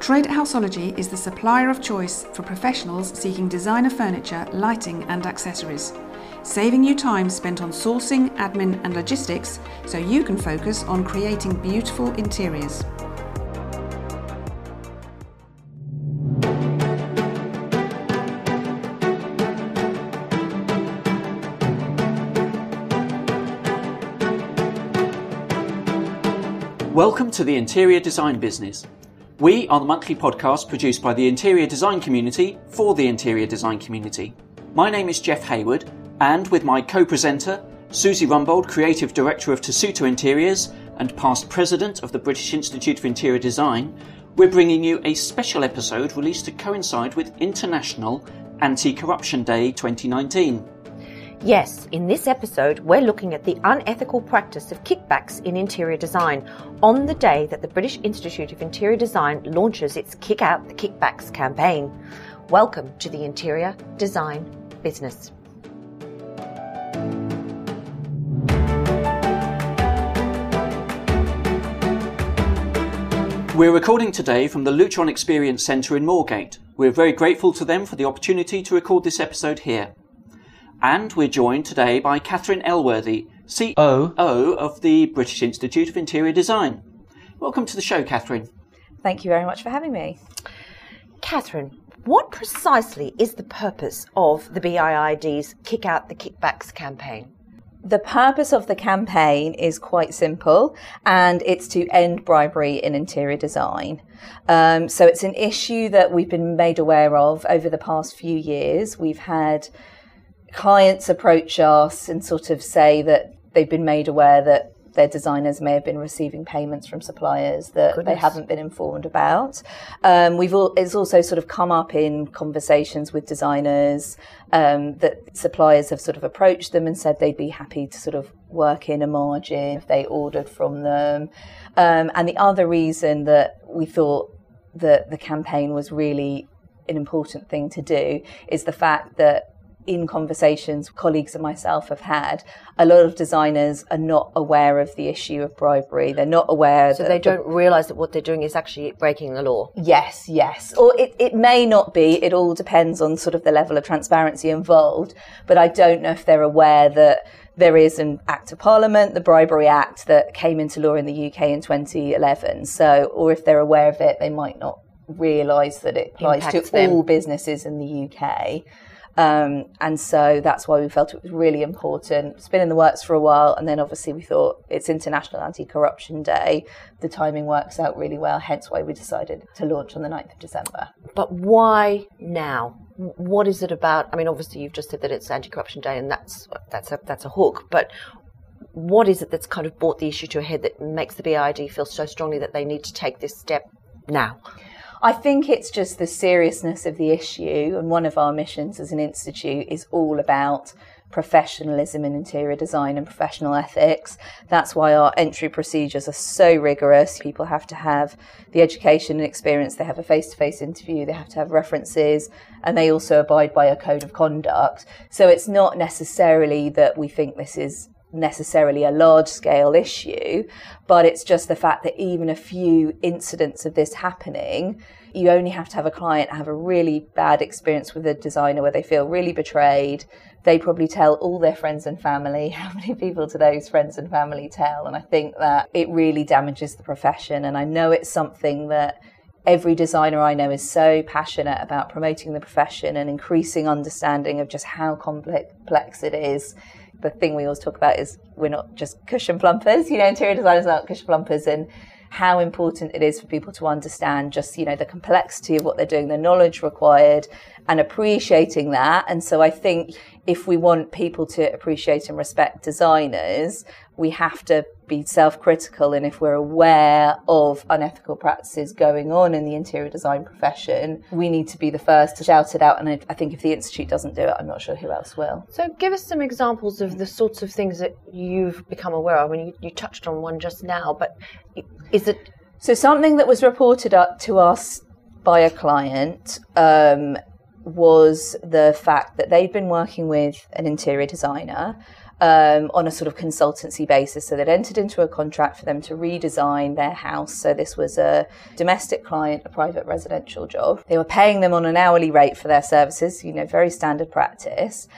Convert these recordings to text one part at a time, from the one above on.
Trade Houseology is the supplier of choice for professionals seeking designer furniture, lighting, and accessories, saving you time spent on sourcing, admin, and logistics so you can focus on creating beautiful interiors. Welcome to the Interior Design Business. We are the monthly podcast produced by the interior design community for the interior design community. My name is Jeff Hayward, and with my co presenter, Susie Rumbold, Creative Director of Tessuto Interiors and past President of the British Institute of Interior Design, we're bringing you a special episode released to coincide with International Anti Corruption Day 2019. Yes, in this episode, we're looking at the unethical practice of kickbacks in interior design on the day that the British Institute of Interior Design launches its Kick Out the Kickbacks campaign. Welcome to the interior design business. We're recording today from the Lutron Experience Centre in Moorgate. We're very grateful to them for the opportunity to record this episode here. And we're joined today by Katherine Elworthy, COO of the British Institute of Interior Design. Welcome to the show, Katherine. Thank you very much for having me. Katherine, what precisely is the purpose of the BIID's Kick Out the Kickbacks campaign? The purpose of the campaign is quite simple, and it's to end bribery in interior design. Um, so it's an issue that we've been made aware of over the past few years. We've had clients approach us and sort of say that they've been made aware that their designers may have been receiving payments from suppliers that Goodness. they haven't been informed about. Um, we've all, it's also sort of come up in conversations with designers um, that suppliers have sort of approached them and said they'd be happy to sort of work in a margin if they ordered from them. Um, and the other reason that we thought that the campaign was really an important thing to do is the fact that in conversations colleagues and myself have had, a lot of designers are not aware of the issue of bribery. They're not aware so they don't the, realise that what they're doing is actually breaking the law. Yes, yes. Or it, it may not be. It all depends on sort of the level of transparency involved. But I don't know if they're aware that there is an Act of Parliament, the Bribery Act, that came into law in the UK in 2011. So, or if they're aware of it, they might not realise that it applies Impacts to them. all businesses in the UK. Um, and so that's why we felt it was really important. It's been in the works for a while, and then obviously we thought it's International Anti Corruption Day. The timing works out really well, hence why we decided to launch on the 9th of December. But why now? What is it about? I mean, obviously you've just said that it's Anti Corruption Day, and that's, that's, a, that's a hook, but what is it that's kind of brought the issue to a head that makes the BIID feel so strongly that they need to take this step now? I think it's just the seriousness of the issue. And one of our missions as an institute is all about professionalism in interior design and professional ethics. That's why our entry procedures are so rigorous. People have to have the education and experience, they have a face to face interview, they have to have references, and they also abide by a code of conduct. So it's not necessarily that we think this is necessarily a large scale issue, but it's just the fact that even a few incidents of this happening, you only have to have a client have a really bad experience with a designer where they feel really betrayed. They probably tell all their friends and family. How many people do those friends and family tell? And I think that it really damages the profession. And I know it's something that every designer I know is so passionate about promoting the profession and increasing understanding of just how complex it is the thing we always talk about is we're not just cushion plumpers. You know, interior designers aren't cushion plumpers, and how important it is for people to understand just you know the complexity of what they're doing, the knowledge required, and appreciating that. And so I think if we want people to appreciate and respect designers, we have to be self-critical and if we're aware of unethical practices going on in the interior design profession we need to be the first to shout it out and i think if the institute doesn't do it i'm not sure who else will. So give us some examples of the sorts of things that you've become aware of I mean you, you touched on one just now but is it so something that was reported up to us by a client um, was the fact that they'd been working with an interior designer um, on a sort of consultancy basis. So they'd entered into a contract for them to redesign their house. So this was a domestic client, a private residential job. They were paying them on an hourly rate for their services, you know, very standard practice.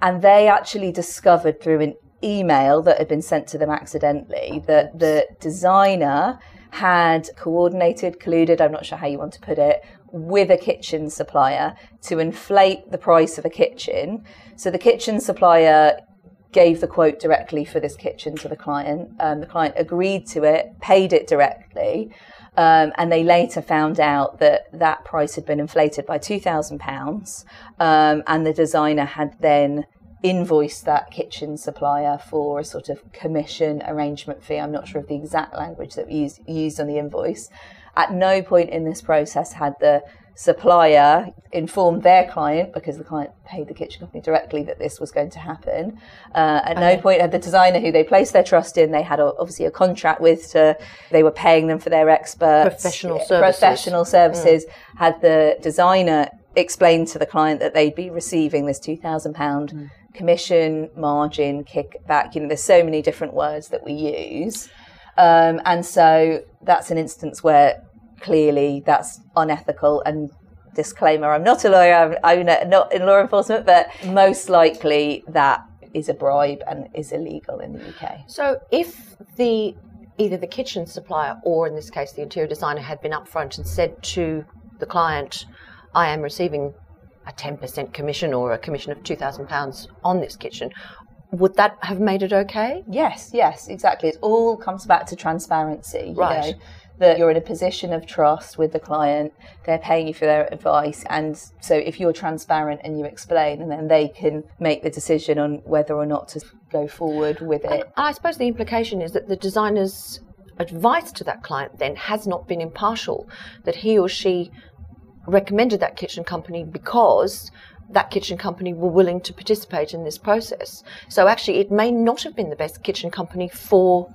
And they actually discovered through an email that had been sent to them accidentally that the designer had coordinated, colluded, I'm not sure how you want to put it, with a kitchen supplier to inflate the price of a kitchen. So the kitchen supplier gave the quote directly for this kitchen to the client. Um, the client agreed to it, paid it directly, um, and they later found out that that price had been inflated by £2,000, um, and the designer had then invoiced that kitchen supplier for a sort of commission arrangement fee. I'm not sure of the exact language that we used, used on the invoice. At no point in this process had the supplier informed their client because the client paid the kitchen company directly that this was going to happen. Uh, at okay. no point had the designer who they placed their trust in, they had a, obviously a contract with to, they were paying them for their experts. Professional services. Professional services. Mm. Had the designer explained to the client that they'd be receiving this £2,000 mm. commission, margin, kickback. You know, there's so many different words that we use. Um, and so that's an instance where clearly that's unethical and disclaimer i'm not a lawyer i'm, not in law enforcement but most likely that is a bribe and is illegal in the uk so if the either the kitchen supplier or in this case the interior designer had been upfront and said to the client i am receiving a 10% commission or a commission of £2000 on this kitchen would that have made it okay? Yes yes exactly. It all comes back to transparency right. you know? That you're in a position of trust with the client, they're paying you for their advice. And so if you're transparent and you explain, and then they can make the decision on whether or not to go forward with it. I suppose the implication is that the designer's advice to that client then has not been impartial, that he or she recommended that kitchen company because that kitchen company were willing to participate in this process. So actually, it may not have been the best kitchen company for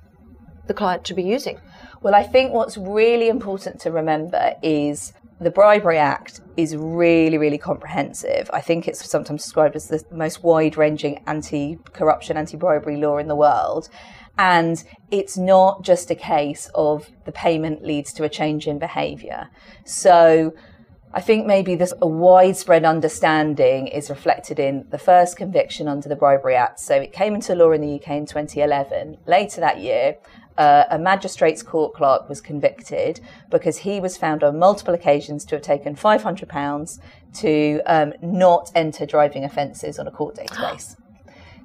the client to be using. Well, I think what's really important to remember is the Bribery Act is really, really comprehensive. I think it's sometimes described as the most wide ranging anti corruption, anti bribery law in the world. And it's not just a case of the payment leads to a change in behaviour. So I think maybe this a widespread understanding is reflected in the first conviction under the Bribery Act. So it came into law in the UK in 2011. Later that year, uh, a magistrate's court clerk was convicted because he was found on multiple occasions to have taken £500 to um, not enter driving offences on a court database.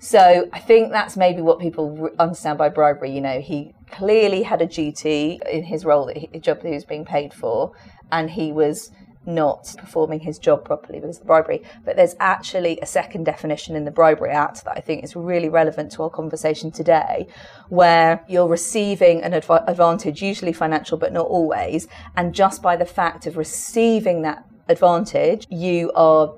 So I think that's maybe what people understand by bribery. You know, he clearly had a duty in his role, that he, job that he was being paid for, and he was not performing his job properly because of the bribery. But there's actually a second definition in the Bribery Act that I think is really relevant to our conversation today, where you're receiving an adv- advantage, usually financial, but not always. And just by the fact of receiving that advantage, you are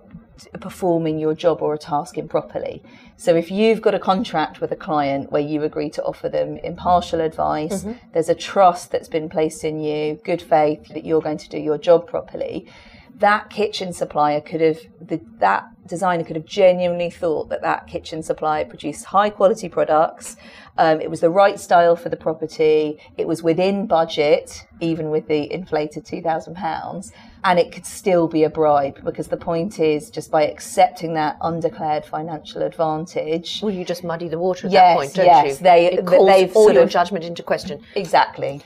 performing your job or a task improperly. So if you've got a contract with a client where you agree to offer them impartial advice, mm-hmm. there's a trust that's been placed in you, good faith that you're going to do your job properly. That kitchen supplier could have, the, that designer could have genuinely thought that that kitchen supplier produced high quality products. Um, it was the right style for the property. It was within budget, even with the inflated £2,000 and it could still be a bribe because the point is just by accepting that undeclared financial advantage. Well, you just muddy the water at yes, that point, don't yes, you? Yes, they, it calls they've all your of, judgment into question. Exactly.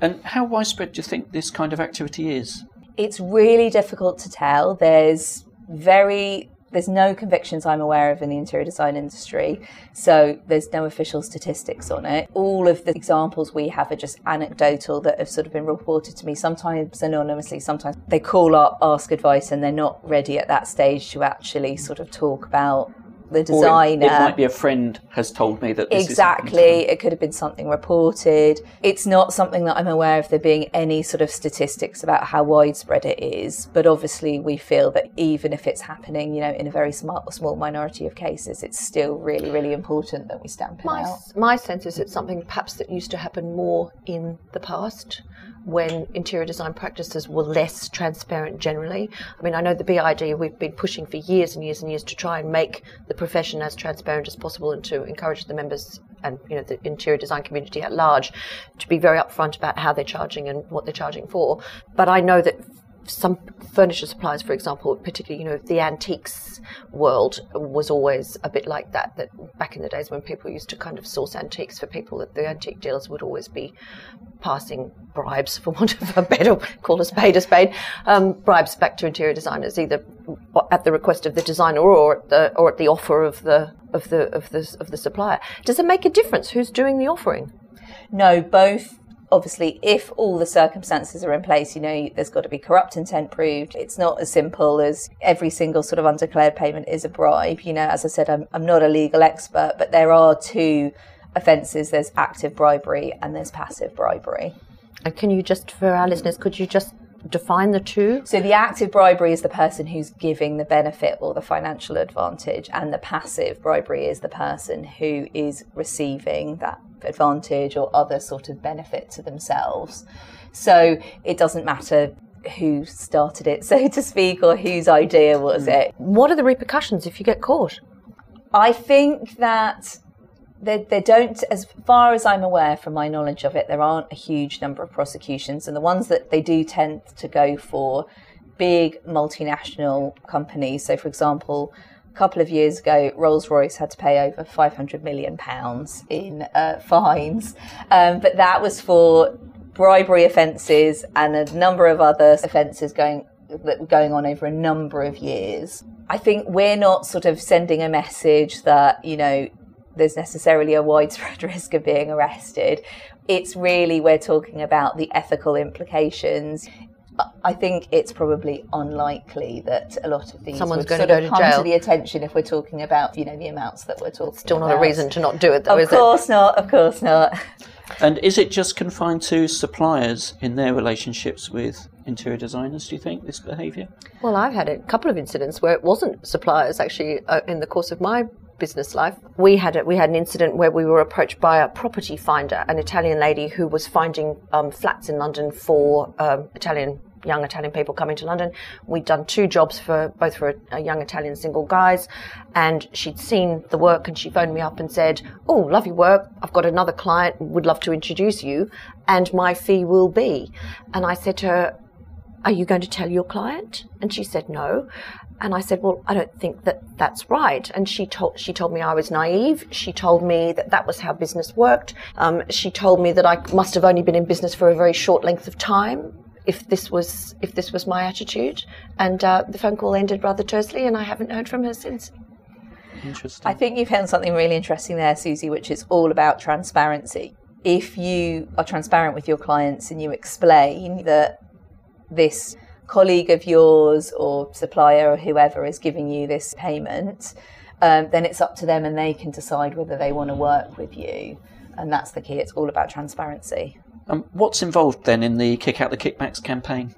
And how widespread do you think this kind of activity is? It's really difficult to tell. There's very there's no convictions I'm aware of in the interior design industry, so there's no official statistics on it. All of the examples we have are just anecdotal that have sort of been reported to me, sometimes anonymously, sometimes they call up, ask advice, and they're not ready at that stage to actually sort of talk about the designer. It, it, might be a friend has told me that exactly. It could have been something reported. It's not something that I'm aware of there being any sort of statistics about how widespread it is. But obviously, we feel that even if it's happening, you know, in a very small, small minority of cases, it's still really, really important that we stamp it my, out. My sense is it's something perhaps that used to happen more in the past when interior design practices were less transparent generally. I mean, I know the BIID, we've been pushing for years and years and years to try and make the profession as transparent as possible and to encourage the members and you know the interior design community at large to be very upfront about how they're charging and what they're charging for. But I know that some furniture suppliers, for example, particularly, you know, the antiques world was always a bit like that. That back in the days when people used to kind of source antiques for people, that the antique dealers would always be passing bribes, for want of a better call a spade a spade, um, bribes back to interior designers, either at the request of the designer or at the or at the offer of the of the of the of the supplier. Does it make a difference who's doing the offering? No, both obviously, if all the circumstances are in place, you know, there's got to be corrupt intent proved. It's not as simple as every single sort of undeclared payment is a bribe. You know, as I said, I'm, I'm not a legal expert, but there are two offences there's active bribery and there's passive bribery. And can you just, for our listeners, could you just define the two? So the active bribery is the person who's giving the benefit or the financial advantage, and the passive bribery is the person who is receiving that advantage or other sort of benefit to themselves. So it doesn't matter who started it, so to speak, or whose idea was hmm. it. What are the repercussions if you get caught? I think that they, they don't, as far as I'm aware from my knowledge of it, there aren't a huge number of prosecutions. And the ones that they do tend to go for big multinational companies. So, for example, a couple of years ago, Rolls Royce had to pay over 500 million pounds in uh, fines. Um, but that was for bribery offences and a number of other offences going that were going on over a number of years. I think we're not sort of sending a message that, you know, there's necessarily a widespread risk of being arrested. It's really, we're talking about the ethical implications. I think it's probably unlikely that a lot of these Someone's would going sort to of go to come jail. to the attention if we're talking about, you know, the amounts that we're talking Still not about. a reason to not do it, though, Of is course not, of course not. And is it just confined to suppliers in their relationships with interior designers, do you think, this behaviour? Well, I've had a couple of incidents where it wasn't suppliers actually uh, in the course of my business life. We had a, we had an incident where we were approached by a property finder, an Italian lady who was finding um, flats in London for um, Italian young Italian people coming to London. We'd done two jobs for both for a, a young Italian single guys, and she'd seen the work and she phoned me up and said, "Oh, love your work. I've got another client. Would love to introduce you, and my fee will be." And I said to her, are you going to tell your client? And she said, no. And I said, well, I don't think that that's right. And she told, she told me I was naive. She told me that that was how business worked. Um, she told me that I must have only been in business for a very short length of time. If this was, if this was my attitude. And, uh, the phone call ended rather tersely and I haven't heard from her since. Interesting. I think you've hit on something really interesting there, Susie, which is all about transparency. If you are transparent with your clients and you explain that this colleague of yours or supplier or whoever is giving you this payment, um, then it's up to them and they can decide whether they want to work with you. And that's the key. It's all about transparency. Um, what's involved then in the Kick Out the Kickbacks campaign?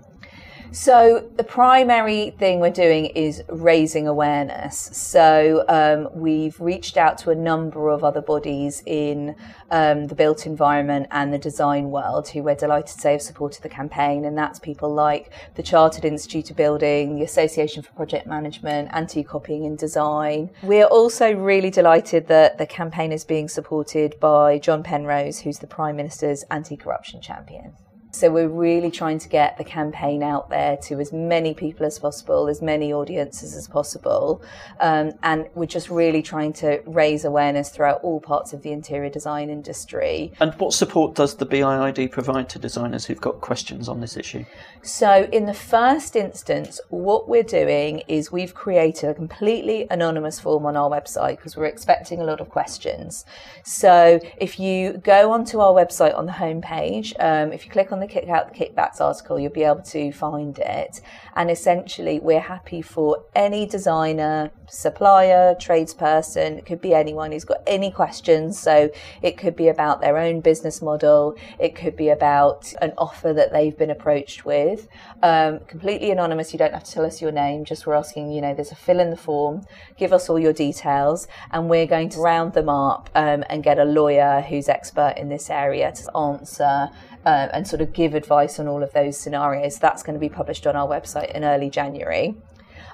So the primary thing we're doing is raising awareness. So um, we've reached out to a number of other bodies in um, the built environment and the design world who we're delighted to say have supported the campaign, and that's people like the Chartered Institute of Building, the Association for Project Management, Anti-Copying in Design. We're also really delighted that the campaign is being supported by John Penrose, who's the Prime Minister's anti-corruption champion. So we're really trying to get the campaign out there to as many people as possible, as many audiences as possible. Um, and we're just really trying to raise awareness throughout all parts of the interior design industry. And what support does the BIID provide to designers who've got questions on this issue? So, in the first instance, what we're doing is we've created a completely anonymous form on our website because we're expecting a lot of questions. So, if you go onto our website on the homepage, um, if you click on the Kick Out the Kickbacks article, you'll be able to find it. And essentially, we're happy for any designer, supplier, tradesperson, it could be anyone who's got any questions. So, it could be about their own business model, it could be about an offer that they've been approached with. Um, completely anonymous, you don't have to tell us your name, just we're asking, you know, there's a fill in the form, give us all your details, and we're going to round them up um, and get a lawyer who's expert in this area to answer uh, and sort of give advice on all of those scenarios. That's going to be published on our website in early January.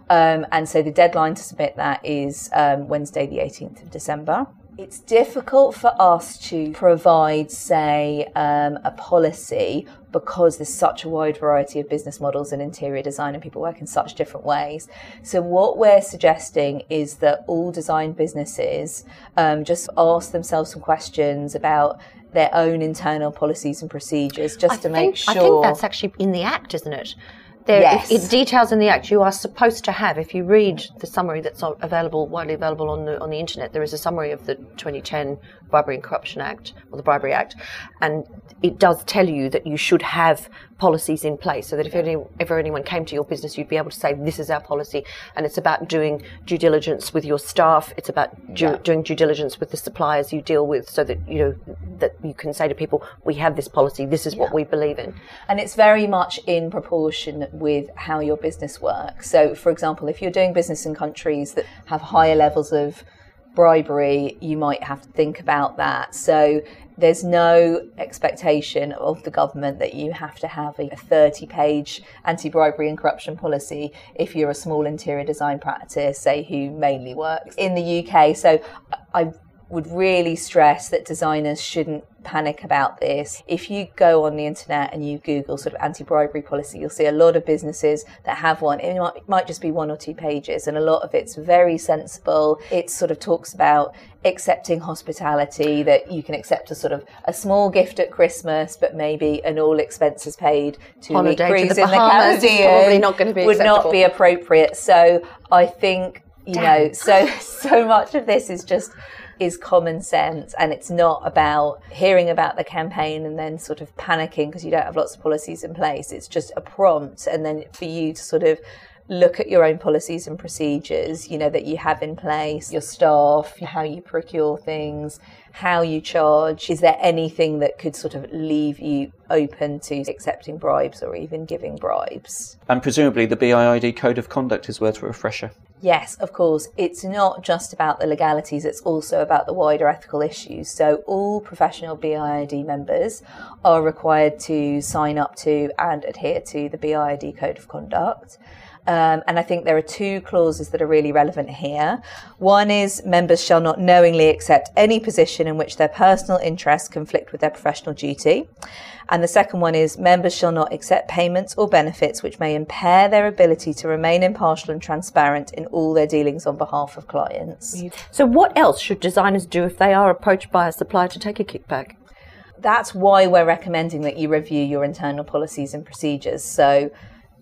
Um, and so the deadline to submit that is um, Wednesday, the 18th of December. It's difficult for us to provide, say, um, a policy because there's such a wide variety of business models in interior design and people work in such different ways. So, what we're suggesting is that all design businesses um, just ask themselves some questions about their own internal policies and procedures just I to think, make sure. I think that's actually in the Act, isn't it? There, Yes. it, it details in the Act you are supposed to have. If you read the summary that's available, widely available on the on the internet, there is a summary of the 2010 Bribery and Corruption Act or the Bribery Act, and it does tell you that you should have policies in place so that if any, ever anyone came to your business, you'd be able to say, "This is our policy," and it's about doing due diligence with your staff. It's about due, doing due diligence with the suppliers you deal with, so that you know that you can say to people, "We have this policy. This is what we believe in." And it's very much in proportion with how your business works. So, for example, if you're doing business in countries that have higher levels of bribery, you might have to think about that. So, there's no expectation of the government that you have to have a 30 page anti bribery and corruption policy if you're a small interior design practice, say, who mainly works in the UK. So, I would really stress that designers shouldn't panic about this. If you go on the internet and you Google sort of anti bribery policy, you'll see a lot of businesses that have one. It might, it might just be one or two pages, and a lot of it's very sensible. It sort of talks about accepting hospitality, that you can accept a sort of a small gift at Christmas, but maybe an all expenses paid two week to cruise the in Bahamas is Caribbean not gonna be would not be appropriate. So I think you know so so much of this is just is common sense and it's not about hearing about the campaign and then sort of panicking because you don't have lots of policies in place. It's just a prompt and then for you to sort of look at your own policies and procedures you know that you have in place your staff how you procure things how you charge is there anything that could sort of leave you open to accepting bribes or even giving bribes And presumably the BIID Code of Conduct is worth a refresher. Yes, of course. It's not just about the legalities, it's also about the wider ethical issues. So, all professional BIID members are required to sign up to and adhere to the BIID Code of Conduct. Um, and I think there are two clauses that are really relevant here. One is members shall not knowingly accept any position in which their personal interests conflict with their professional duty. And the second one is members shall not accept payments or benefits which may impair their ability to remain impartial and transparent in all their dealings on behalf of clients. So, what else should designers do if they are approached by a supplier to take a kickback? That's why we're recommending that you review your internal policies and procedures. So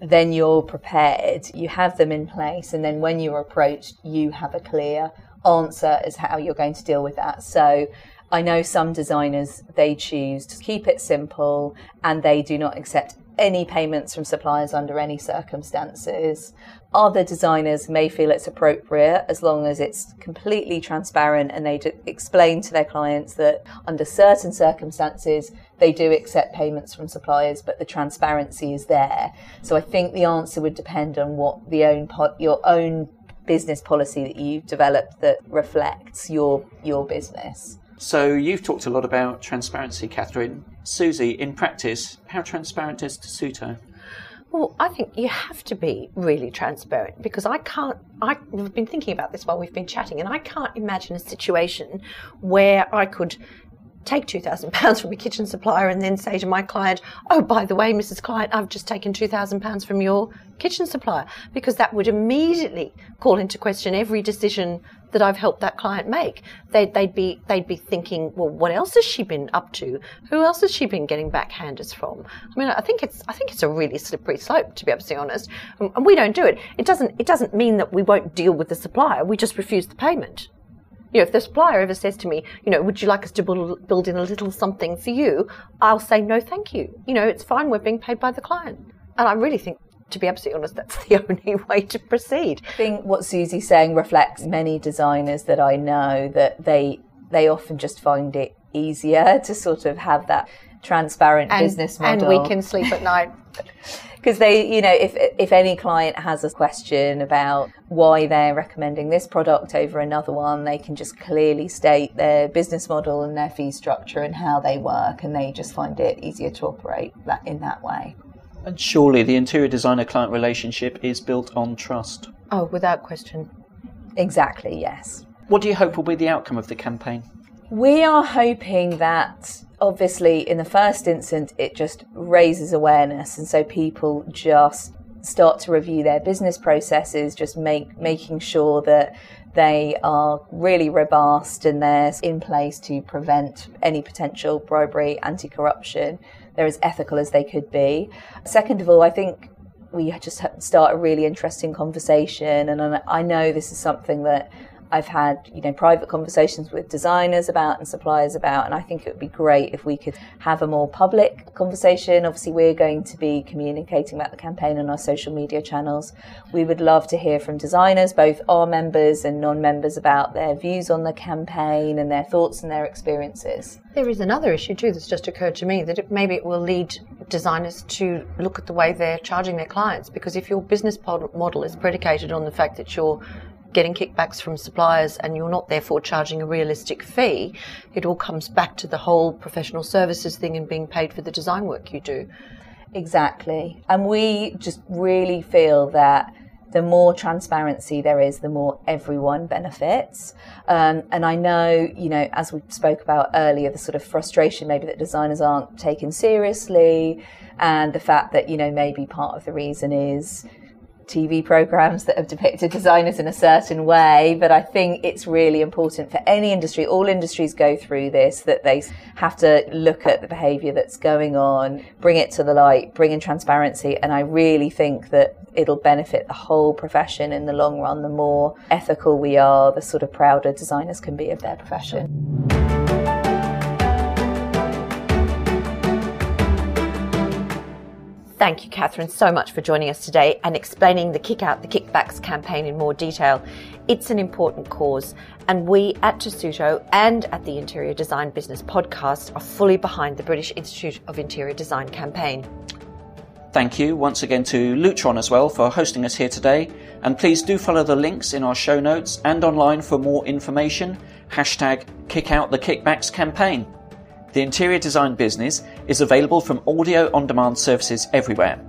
then you're prepared, you have them in place, and then when you're approached, you have a clear answer as how you're going to deal with that. So I know some designers, they choose to keep it simple and they do not accept any payments from suppliers under any circumstances. Other designers may feel it's appropriate as long as it's completely transparent and they explain to their clients that under certain circumstances they do accept payments from suppliers, but the transparency is there. So I think the answer would depend on what the own po- your own business policy that you've developed that reflects your your business. So you've talked a lot about transparency, Katherine. Susie, in practice, how transparent is Tessuto? Well, I think you have to be really transparent because I can't. I've been thinking about this while we've been chatting, and I can't imagine a situation where I could take £2,000 from a kitchen supplier and then say to my client, oh, by the way, Mrs. Client, I've just taken £2,000 from your kitchen supplier, because that would immediately call into question every decision that I've helped that client make. They'd, they'd be they'd be thinking, well, what else has she been up to? Who else has she been getting backhanders from? I mean, I think it's I think it's a really slippery slope, to be absolutely honest. And and we don't do it. It doesn't it doesn't mean that we won't deal with the supplier. We just refuse the payment. You know, if the supplier ever says to me, you know, would you like us to build, build in a little something for you? I'll say no, thank you. You know, it's fine. We're being paid by the client, and I really think. To be absolutely honest, that's the only way to proceed. I think what Susie's saying reflects many designers that I know that they they often just find it easier to sort of have that transparent And, business model. and we can sleep at night. Because they, you know, if if any client has a question about why they're recommending this product over another one, they can just clearly state their business model and their fee structure and how they work, and they just find it easier to operate that in that way. And surely the interior designer client relationship is built on trust. Oh, without question. Exactly, yes. What do you hope will be the outcome of the campaign? We are hoping that obviously in the first instance it just raises awareness. And so people just start to review their business processes just make making sure that they are really robust and they're in place to prevent any potential bribery anti-corruption they're as ethical as they could be. Second of all i think we just start a really interesting conversation. And i know this is something that I've had, you know, private conversations with designers about and suppliers about, and I think it would be great if we could have a more public conversation. Obviously, we're going to be communicating about the campaign on our social media channels. We would love to hear from designers, both our members and non-members, about their views on the campaign and their thoughts and their experiences. There is another issue too that's just occurred to me that it, maybe it will lead designers to look at the way they're charging their clients because if your business model is predicated on the fact that you're getting kickbacks from suppliers and you're not therefore charging a realistic fee, it all comes back to the whole professional services thing and being paid for the design work you do. Exactly. And we just really feel that the more transparency there is, the more everyone benefits. Um, and I know, you know, as we spoke about earlier, the sort of frustration maybe that designers aren't taken seriously, and the fact that, you know, maybe part of the reason is TV programs that have depicted designers in a certain way, but I think it's really important for any industry, all industries go through this, that they have to look at the behaviour that's going on, bring it to the light, bring in transparency, and I really think that it'll benefit the whole profession in the long run. The more ethical we are, the sort of prouder designers can be of their profession. Thank you, Katherine, so much for joining us today and explaining the Kick Out the Kickbacks campaign in more detail. It's an important cause, and we at Tessuto and at the Interior Design Business podcast are fully behind the British Institute of Interior Design campaign. Thank you once again to Lutron as well for hosting us here today. And please do follow the links in our show notes and online for more information. Hashtag Kick Out the Kickbacks campaign. The interior design business is available from audio on demand services everywhere.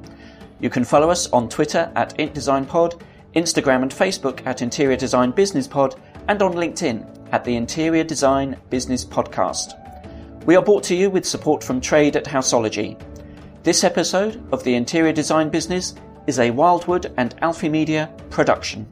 You can follow us on Twitter at IntDesignPod, Instagram and Facebook at Interior Design Business Pod, and on LinkedIn at the Interior Design Business Podcast. We are brought to you with support from Trade at Houseology. This episode of the Interior Design Business is a Wildwood and Alfie Media production.